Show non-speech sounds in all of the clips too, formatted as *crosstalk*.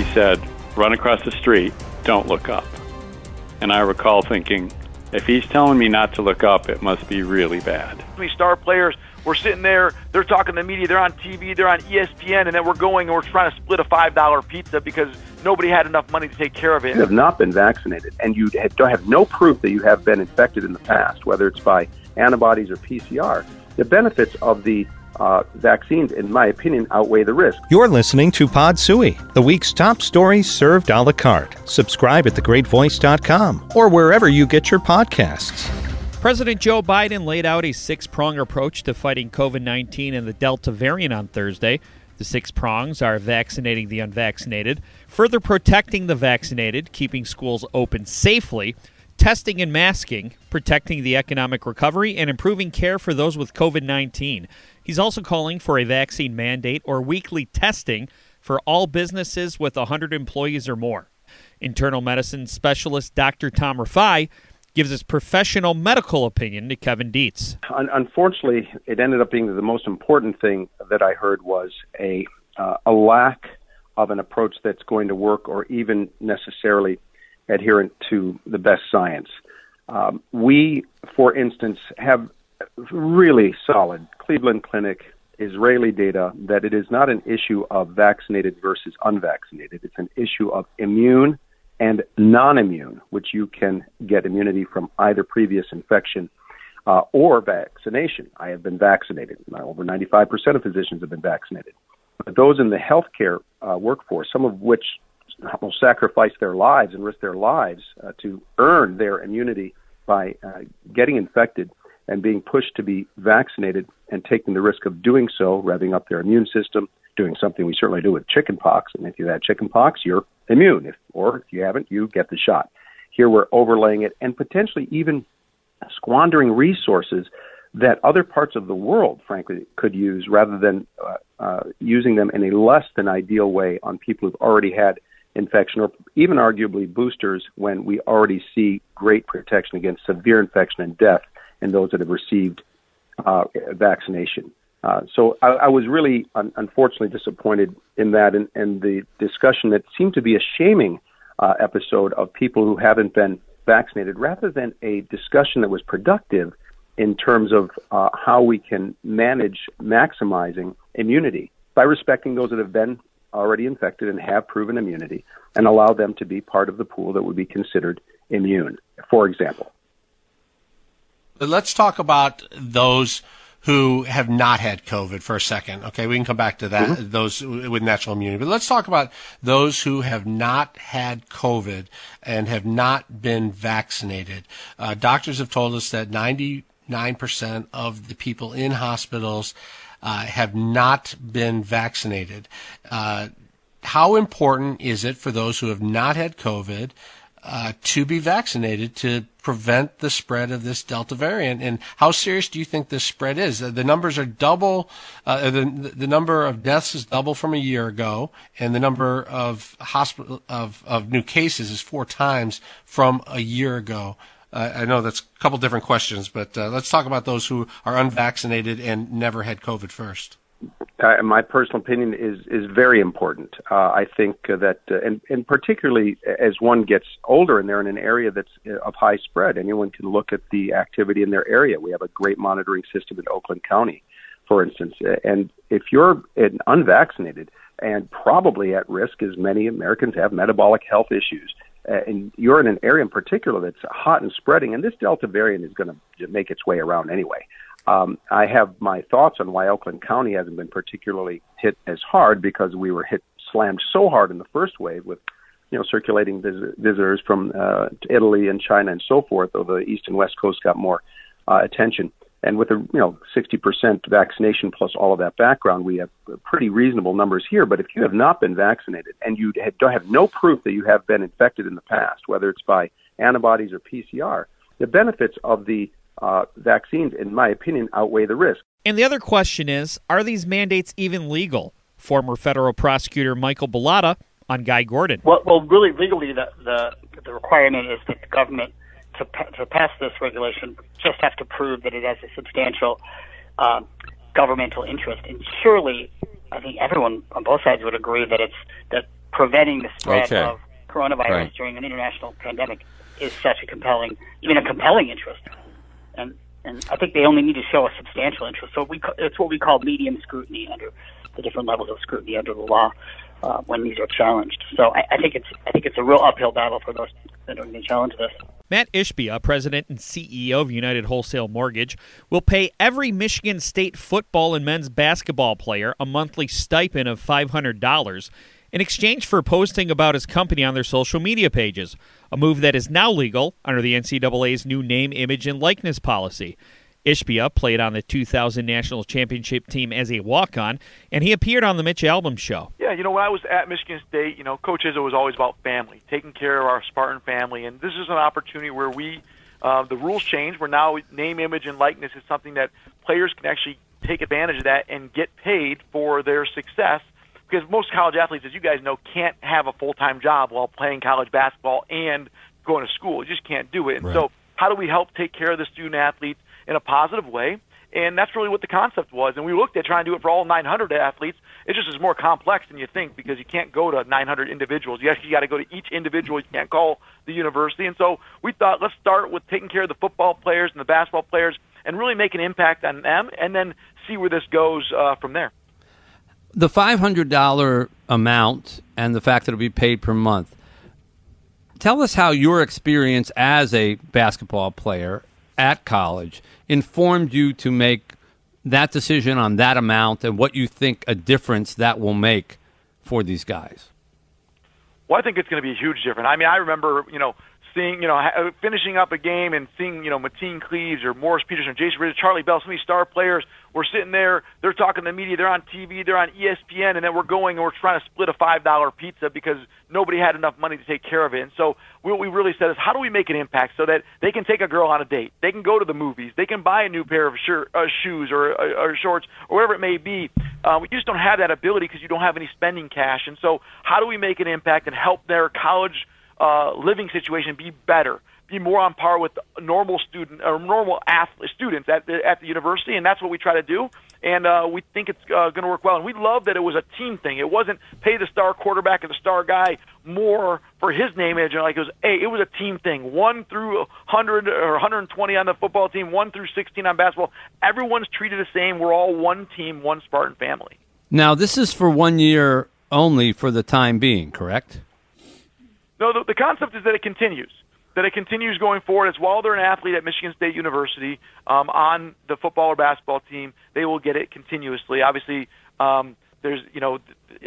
he said, run across the street, don't look up. And I recall thinking, if he's telling me not to look up, it must be really bad. These star players, we're sitting there, they're talking to the media, they're on TV, they're on ESPN, and then we're going and we're trying to split a $5 pizza because nobody had enough money to take care of it. You have not been vaccinated, and you have no proof that you have been infected in the past, whether it's by antibodies or PCR. The benefits of the uh, vaccines, in my opinion, outweigh the risk. You're listening to Pod Sui, the week's top stories served a la carte. Subscribe at thegreatvoice.com or wherever you get your podcasts. President Joe Biden laid out a six prong approach to fighting COVID 19 and the Delta variant on Thursday. The six prongs are vaccinating the unvaccinated, further protecting the vaccinated, keeping schools open safely, testing and masking, protecting the economic recovery, and improving care for those with COVID 19. He's also calling for a vaccine mandate or weekly testing for all businesses with 100 employees or more. Internal medicine specialist Dr. Tom Rifai gives his professional medical opinion to Kevin Dietz. Unfortunately, it ended up being the most important thing that I heard was a uh, a lack of an approach that's going to work or even necessarily adherent to the best science. Um, we, for instance, have really solid Cleveland Clinic Israeli data that it is not an issue of vaccinated versus unvaccinated. It's an issue of immune and non immune, which you can get immunity from either previous infection uh, or vaccination. I have been vaccinated. Over 95% of physicians have been vaccinated. But those in the healthcare uh, workforce, some of which will sacrifice their lives and risk their lives uh, to earn their immunity by uh, getting infected and being pushed to be vaccinated and taking the risk of doing so, revving up their immune system, doing something we certainly do with chickenpox. And if you had chickenpox, you're immune. If, or if you haven't, you get the shot. Here we're overlaying it and potentially even squandering resources that other parts of the world, frankly, could use rather than uh, uh, using them in a less than ideal way on people who've already had infection or even arguably boosters when we already see great protection against severe infection and death in those that have received uh, vaccination. Uh, so I, I, was really un- unfortunately disappointed in that and, and, the discussion that seemed to be a shaming uh, episode of people who haven't been vaccinated rather than a discussion that was productive in terms of uh, how we can manage maximizing immunity by respecting those that have been already infected and have proven immunity and allow them to be part of the pool that would be considered immune, for example. Let's talk about those who have not had COVID for a second. Okay, we can come back to that, mm-hmm. those with natural immunity. But let's talk about those who have not had COVID and have not been vaccinated. Uh, doctors have told us that 99% of the people in hospitals uh, have not been vaccinated. Uh, how important is it for those who have not had COVID uh, to be vaccinated to prevent the spread of this Delta variant? And how serious do you think this spread is? Uh, the numbers are double. Uh, the the number of deaths is double from a year ago, and the number of hospital of of new cases is four times from a year ago. Uh, I know that's a couple different questions, but uh, let's talk about those who are unvaccinated and never had COVID first. Uh, my personal opinion is is very important. Uh, I think that, uh, and and particularly as one gets older and they're in an area that's uh, of high spread, anyone can look at the activity in their area. We have a great monitoring system in Oakland County, for instance. And if you're unvaccinated and probably at risk, as many Americans have metabolic health issues, uh, and you're in an area in particular that's hot and spreading, and this Delta variant is going to make its way around anyway. Um, I have my thoughts on why Oakland County hasn't been particularly hit as hard because we were hit slammed so hard in the first wave with you know circulating vis- visitors from uh, Italy and China and so forth. Though the east and west coast got more uh, attention, and with a you know 60% vaccination plus all of that background, we have pretty reasonable numbers here. But if you have not been vaccinated and you don't have no proof that you have been infected in the past, whether it's by antibodies or PCR, the benefits of the uh, vaccines, in my opinion, outweigh the risk. And the other question is are these mandates even legal? Former federal prosecutor Michael Bullotta on Guy Gordon. Well, well really, legally, the, the, the requirement is that the government, to, to pass this regulation, just have to prove that it has a substantial uh, governmental interest. And surely, I think everyone on both sides would agree that it's that preventing the spread Okay. of coronavirus Right. during an international pandemic is such a compelling, even a compelling interest. And and I think they only need to show a substantial interest. So we it's what we call medium scrutiny under the different levels of scrutiny under the law uh, when these are challenged. So I, I think it's I think it's a real uphill battle for those that are going to challenge this. Matt Ishbia, president and CEO of United Wholesale Mortgage, will pay every Michigan State football and men's basketball player a monthly stipend of $500 in exchange for posting about his company on their social media pages, a move that is now legal under the NCAA's new name, image, and likeness policy. Ishbia played on the 2000 National Championship team as a walk on, and he appeared on the Mitch Albom Show. Yeah, you know, when I was at Michigan State, you know, Coach Izzo was always about family, taking care of our Spartan family, and this is an opportunity where we, uh, the rules change. Where now name, image, and likeness is something that players can actually take advantage of that and get paid for their success. Because most college athletes, as you guys know, can't have a full time job while playing college basketball and going to school. You just can't do it. And so, how do we help take care of the student athletes in a positive way? And that's really what the concept was. And we looked at trying to do it for all 900 athletes. It just is more complex than you think because you can't go to 900 individuals. You actually got to go to each individual. You can't call the university. And so we thought, let's start with taking care of the football players and the basketball players and really make an impact on them and then see where this goes uh, from there. The $500 amount and the fact that it'll be paid per month. Tell us how your experience as a basketball player at college informed you to make that decision on that amount and what you think a difference that will make for these guys. Well, I think it's going to be a huge difference. I mean, I remember, you know, seeing, you know, finishing up a game and seeing, you know, Mateen Cleaves or Morris Peterson, Jason Ridge, Charlie Bell, some of these star players were sitting there. They're talking to the media. They're on TV. They're on ESPN, and then we're going and we're trying to split a five dollar pizza because nobody had enough money to take care of it. And so what we really said is, how do we make an impact so that they can take a girl on a date, they can go to the movies, they can buy a new pair of shirt, uh, shoes or, or, or shorts or whatever it may be. Uh, we just don't have that ability because you don't have any spending cash. And so, how do we make an impact and help their college uh, living situation be better, be more on par with normal student or normal athlete, students at the at the university, and that's what we try to do. And uh, we think it's uh, going to work well. And we love that it was a team thing. It wasn't pay the star quarterback and the star guy more for his name. And like it was, hey, it was a team thing. One through 100 or 120 on the football team, one through 16 on basketball. Everyone's treated the same. We're all one team, one Spartan family. Now, this is for one year only for the time being, correct? No, the, the concept is that it continues. That it continues going forward. As while they're an athlete at Michigan State University um, on the football or basketball team, they will get it continuously. Obviously, um, there's you know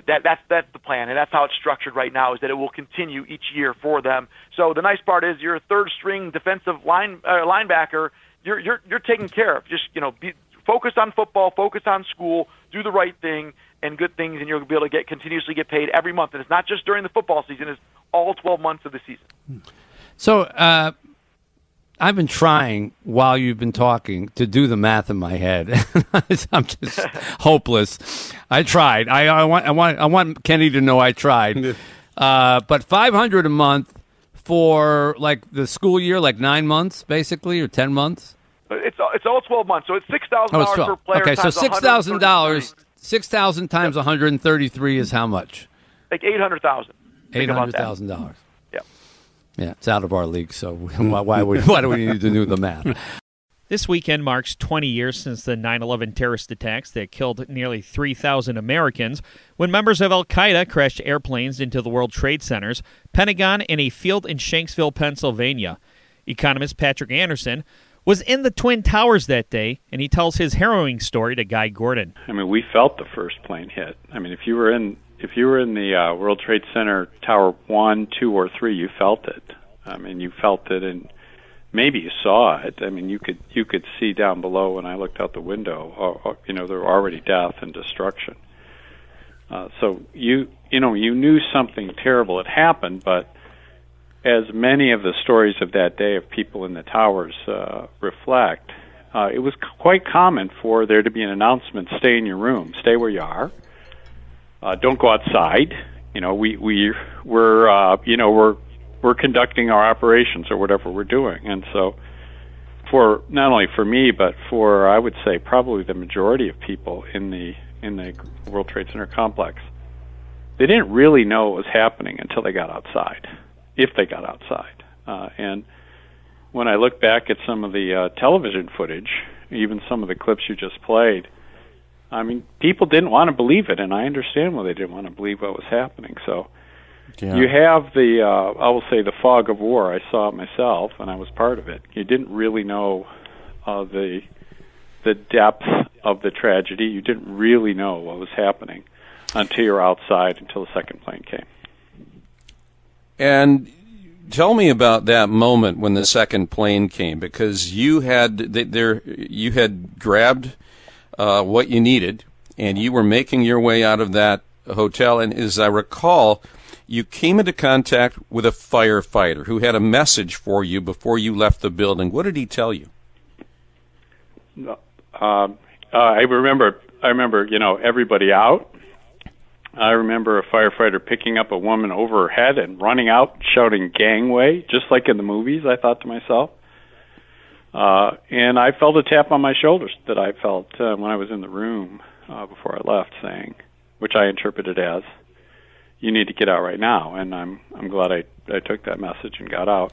that that's that's the plan, and that's how it's structured right now. Is that it will continue each year for them. So the nice part is you're a third string defensive line uh, linebacker. You're you're you're taken care of. Just you know be focus on football, focus on school, do the right thing, and good things, and you'll be able to get continuously get paid every month. And it's not just during the football season; it's all 12 months of the season. So, uh, I've been trying while you've been talking to do the math in my head. *laughs* I'm just *laughs* hopeless. I tried. I, I want. I want. I want Kenny to know I tried. Uh, but 500 a month for like the school year, like nine months, basically, or 10 months. It's all, it's all 12 months, so it's six thousand Oh, it's dollars 12. per player. Okay, so six thousand dollars. 133. Six thousand times 133 is how much? like eight hundred thousand. Eight hundred thousand dollars. Yeah. Yeah, it's out of our league, so *laughs* why, why would why do we need to do the math? *laughs* This weekend marks 20 years since the 9 11 terrorist attacks that killed nearly 3,000 Americans when members of Al Qaeda crashed airplanes into the World Trade Centers, Pentagon, and a field in Shanksville, Pennsylvania. Economist Patrick Anderson was in the Twin Towers that day, and he tells his harrowing story to Guy Gordon. I mean, we felt the first plane hit. I mean, if you were in if you were in the uh, World Trade Center Tower one, two, or three, you felt it. I mean, you felt it, and maybe you saw it. I mean, you could you could see down below when I looked out the window. Uh, uh, you know, there were already death and destruction. Uh, so you you know you knew something terrible had happened, but as many of the stories of that day of people in the towers uh, reflect, uh, it was c- quite common for there to be an announcement: "Stay in your room, stay where you are, uh, don't go outside." You know, we we we're uh, you know we're we're conducting our operations or whatever we're doing, and so for not only for me but for I would say probably the majority of people in the in the World Trade Center complex, they didn't really know what was happening until they got outside, if they got outside. Uh, and when I look back at some of the uh, television footage, even some of the clips you just played, I mean, people didn't want to believe it, and I understand why they didn't want to believe what was happening. So Yeah. you have the, uh, I will say, the fog of war. I saw it myself, and I was part of it. You didn't really know uh, the the depth of the tragedy. You didn't really know what was happening until you're outside, until the second plane came. And tell me about that moment when the second plane came, because you had there you had grabbed uh, what you needed, and you were making your way out of that hotel. And as I recall, you came into contact with a firefighter who had a message for you before you left the building. What did he tell you? Um, uh, I remember, I remember, you know, everybody out. I remember a firefighter picking up a woman over her head and running out, shouting "gangway," just like in the movies. I thought to myself, uh, and I felt a tap on my shoulders that I felt uh, when I was in the room uh, before I left, saying, which I interpreted as, "You need to get out right now." And I'm I'm glad I I took that message and got out.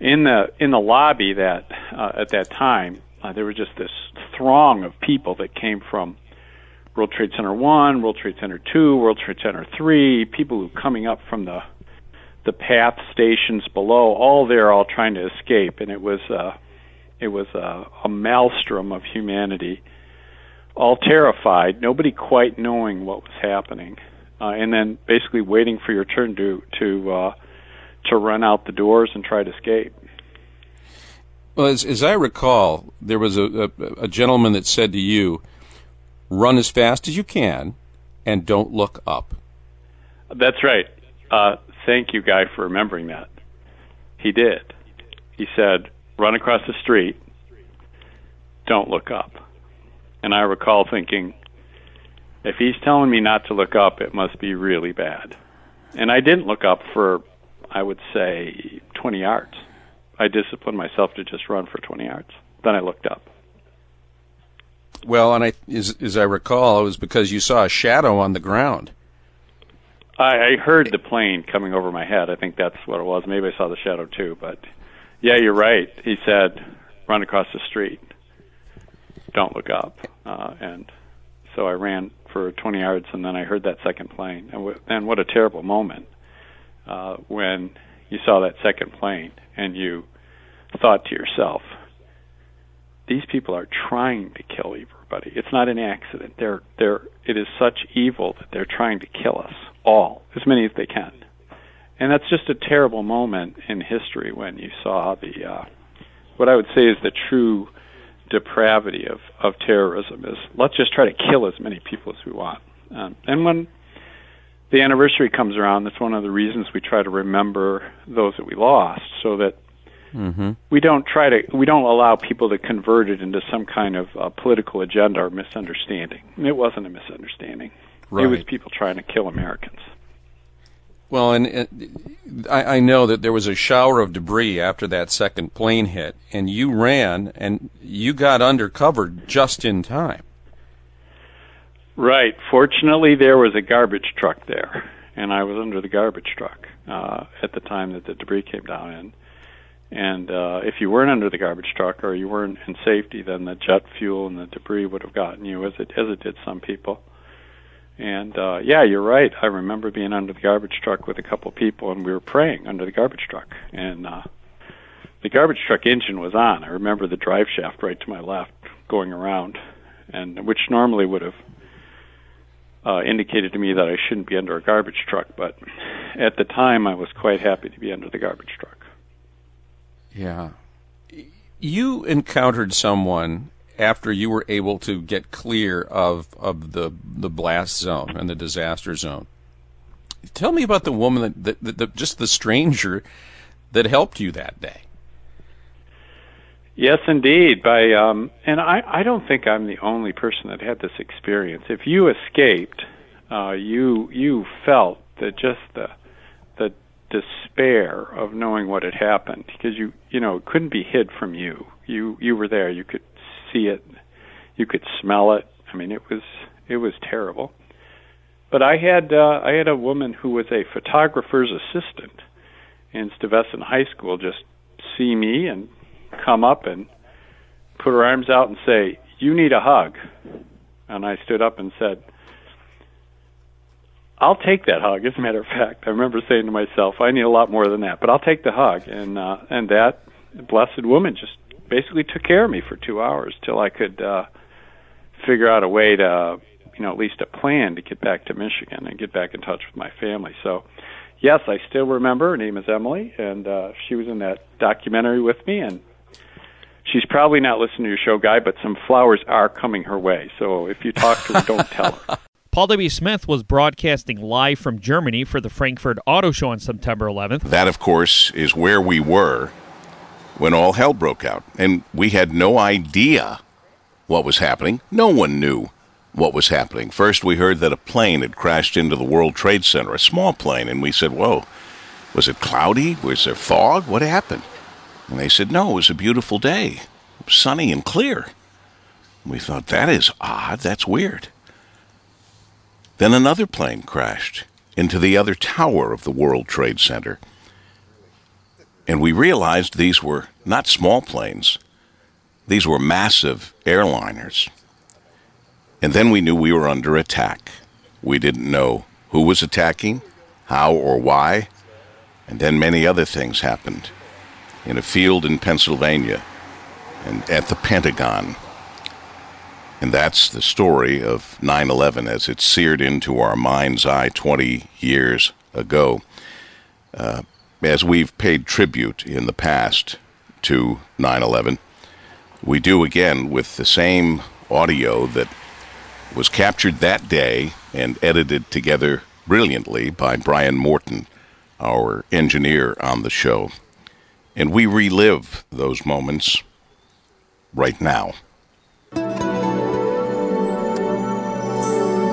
In the in the lobby that uh, at that time, uh, there was just this throng of people that came from World Trade Center One, World Trade Center Two, World Trade Center Three, people who coming up from the the path stations below, all there, all trying to escape, and it was uh, it was a, a maelstrom of humanity, all terrified, nobody quite knowing what was happening, uh, and then basically waiting for your turn to to uh, to run out the doors and try to escape. Well, as, as I recall, there was a, a, a gentleman that said to you, "Run as fast as you can, and don't look up." That's right. Uh, thank you, Guy, for remembering that. He did. He said, run across the street, don't look up. And I recall thinking, if he's telling me not to look up, it must be really bad. And I didn't look up for, I would say, 20 yards. I disciplined myself to just run for 20 yards. Then I looked up. Well, and I, as, as I recall, it was because you saw a shadow on the ground. I, I heard the plane coming over my head. I think that's what it was. Maybe I saw the shadow too, but yeah, you're right. He said, "Run across the street. Don't look up." Uh, and so I ran for 20 yards, and then I heard that second plane. And, w- and what a terrible moment uh, when you saw that second plane, and you thought to yourself, "These people are trying to kill everybody. It's not an accident. They're they're. It is such evil that they're trying to kill us." all, as many as they can. And that's just a terrible moment in history when you saw the uh, what I would say is the true depravity of, of terrorism is let's just try to kill as many people as we want. Um, and when the anniversary comes around, that's one of the reasons we try to remember those that we lost, so that Mm-hmm. we don't try to we don't allow people to convert it into some kind of uh, political agenda or misunderstanding. It wasn't a misunderstanding. It was people trying to kill Americans. Well, and, and I, I know that there was a shower of debris after that second plane hit, and you ran and you got under cover just in time. Right. Fortunately, there was a garbage truck there, and I was under the garbage truck uh, at the time that the debris came down in. And uh, if you weren't under the garbage truck or you weren't in safety, then the jet fuel and the debris would have gotten you, as it as it did some people. And uh, yeah, you're right. I remember being under the garbage truck with a couple people, and we were praying under the garbage truck. And uh, the garbage truck engine was on. I remember the drive shaft right to my left going around, and which normally would have uh, indicated to me that I shouldn't be under a garbage truck. But at the time, I was quite happy to be under the garbage truck. Yeah. You encountered someone after you were able to get clear of, of the the blast zone and the disaster zone. Tell me about the woman that, that, that, that just the stranger that helped you that day. Yes, indeed. By um, and I, I don't think I'm the only person that had this experience. If you escaped, uh, you you felt that just the the despair of knowing what had happened because you you know it couldn't be hid from you. You you were there. You could see it. You could smell it. I mean, it was it was terrible. but I had uh, I had a woman who was a photographer's assistant in Stuyvesant High School just see me and come up and put her arms out and say, "You need a hug." And I stood up and said, I'll take that hug. As a matter of fact, I remember saying to myself, I need a lot more than that, but I'll take the hug. And uh, and that blessed woman just basically took care of me for two hours till I could uh, figure out a way to, you know, at least a plan to get back to Michigan and get back in touch with my family. So, yes, I still remember. Her name is Emily, and uh, she was in that documentary with me, and she's probably not listening to your show, guy, but some flowers are coming her way. So if you talk to her, don't tell her. *laughs* Paul W. Smith was broadcasting live from Germany for the Frankfurt Auto Show on September 11th. That, of course, is where we were when all hell broke out. And we had no idea what was happening. No one knew what was happening. First, we heard that a plane had crashed into the World Trade Center, a small plane, and we said, Whoa, was it cloudy? Was there fog? What happened? And they said, No, it was a beautiful day, sunny and clear. We thought, That is odd. That's weird. Then another plane crashed into the other tower of the World Trade Center. And we realized these were not small planes, these were massive airliners. And then we knew we were under attack. We didn't know who was attacking, how or why, and then many other things happened in a field in Pennsylvania and at the Pentagon and that's the story of 9 11 as it's seared into our mind's eye 20 years ago. Uh, as we've paid tribute in the past to 9 11, we do again with the same audio that was captured that day and edited together brilliantly by Brian Morton, our engineer on the show. And we relive those moments right now.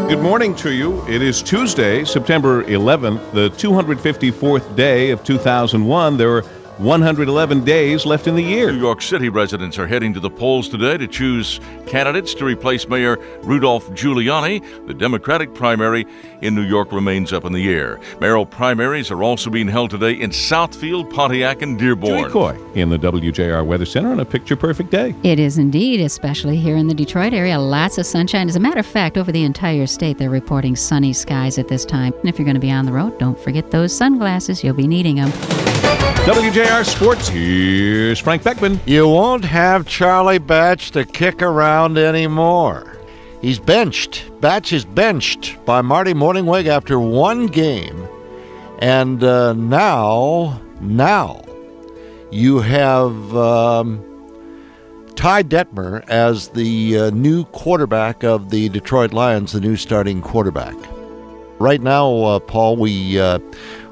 Good morning to you. It is Tuesday, September 11th, the 254th day of 2001. There are 111 days left in the year. New York City residents are heading to the polls today to choose candidates to replace Mayor Rudolph Giuliani. The Democratic primary in New York remains up in the air. Mayoral primaries are also being held today in Southfield, Pontiac, and Dearborn. Joey Coy in the WJR Weather Center on a picture perfect day. It is indeed, especially here in the Detroit area. Lots of sunshine. As a matter of fact, over the entire state, they're reporting sunny skies at this time. And if you're going to be on the road, don't forget those sunglasses. You'll be needing them. WJR Sports, here's Frank Beckman. You won't have Charlie Batch to kick around anymore. He's benched. Batch is benched by Marty Mornhinweg after one game. And uh, now, now, you have um, Ty Detmer as the uh, new quarterback of the Detroit Lions, the new starting quarterback. Right now, uh, Paul, we uh,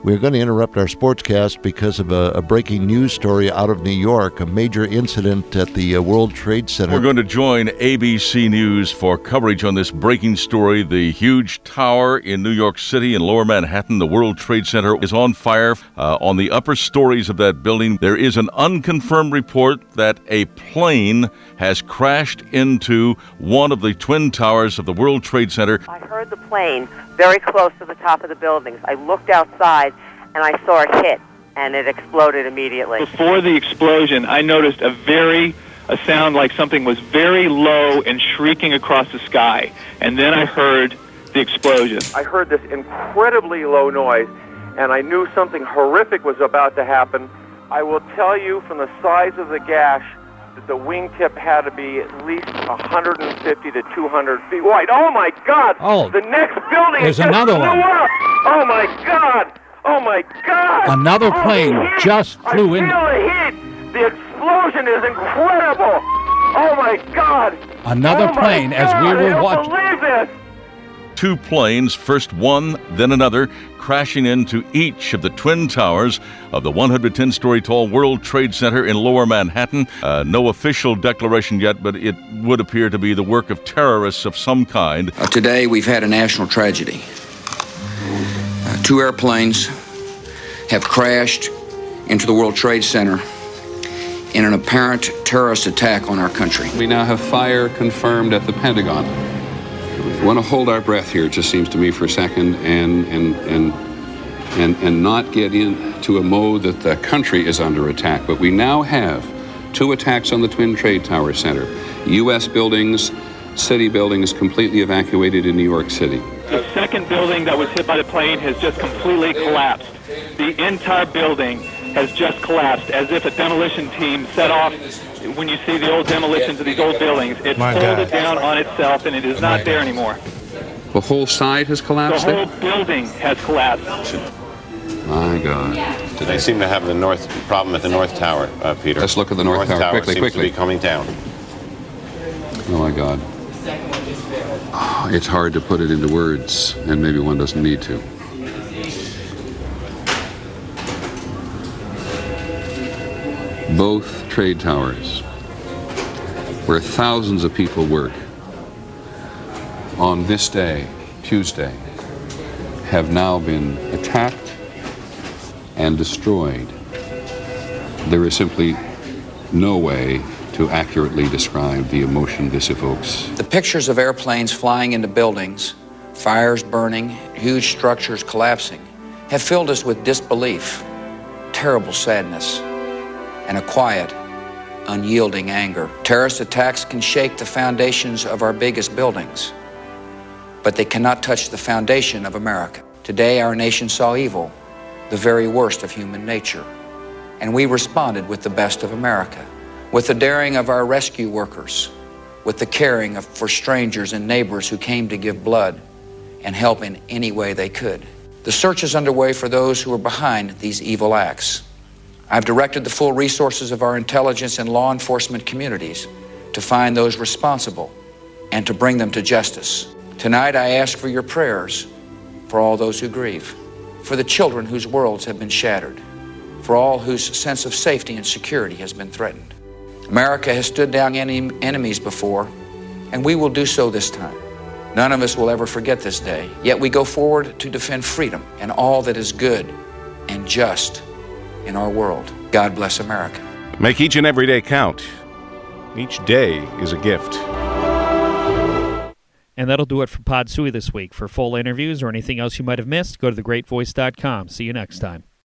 we're going to interrupt our sportscast because of a, a, breaking news story out of New York, a major incident at the uh, World Trade Center. We're going to join ABC News for coverage on this breaking story. The huge tower in New York City in lower Manhattan, the World Trade Center, is on fire. Uh, on the upper stories of that building, there is an unconfirmed report that a plane has crashed into one of the twin towers of the World Trade Center. I heard the plane very close to the top of the buildings. I looked outside and I saw it hit, and it exploded immediately. Before the explosion, I noticed a very a sound like something was very low and shrieking across the sky, and then I heard the explosion. I heard this incredibly low noise, and I knew something horrific was about to happen. I will tell you from the size of the gash that the wingtip had to be at least 150 to 200 feet wide. Oh my God! Oh, the next building there's another one. Up. Oh my God! Oh my God! Another oh, plane just flew I in. feel the heat. The explosion is incredible. Oh my God! Another oh plane God. as we were I don't watching. Believe this. Two planes, first one, then another, crashing into each of the twin towers of the 110 story tall World Trade Center in lower Manhattan. Uh, no official declaration yet, but it would appear to be the work of terrorists of some kind. Uh, today, we've had a national tragedy. Two airplanes have crashed into the World Trade Center in an apparent terrorist attack on our country. We now have fire confirmed at the Pentagon. We want to hold our breath here, it just seems to me, for a second and, and, and, and, and not get into a mode that the country is under attack. But we now have two attacks on the Twin Trade Tower Center, U.S. buildings, city buildings completely evacuated in New York City. The second building that was hit by the plane has just completely collapsed. The entire building has just collapsed as if a demolition team set off. When you see the old demolitions of these old buildings, it My folded God. down on itself and it is not there anymore. The whole side has collapsed? The whole there? building has collapsed. My God. So they seem to have the north problem at the north tower, uh, Peter. Let's look at the north tower. Quickly, seems quickly. to be coming down. Oh my God. It's hard to put it into words, and maybe one doesn't need to. Both trade towers, where thousands of people work, on this day, Tuesday, have now been attacked and destroyed. There is simply no way to accurately describe the emotion this evokes. The pictures of airplanes flying into buildings, fires burning, huge structures collapsing, have filled us with disbelief, terrible sadness, and a quiet, unyielding anger. Terrorist attacks can shake the foundations of our biggest buildings, but they cannot touch the foundation of America. Today, our nation saw evil, the very worst of human nature, and we responded with the best of America, with the daring of our rescue workers, with the caring of, for strangers and neighbors who came to give blood and help in any way they could. The search is underway for those who are behind these evil acts. I've directed the full resources of our intelligence and law enforcement communities to find those responsible and to bring them to justice. Tonight, I ask for your prayers for all those who grieve, for the children whose worlds have been shattered, for all whose sense of safety and security has been threatened. America has stood down any enemies before, and we will do so this time. None of us will ever forget this day, yet we go forward to defend freedom and all that is good and just in our world. God bless America. Make each and every day count. Each day is a gift. And that'll do it for Pod Sui this week. For full interviews or anything else you might have missed, go to thegreatvoice.com. See you next time.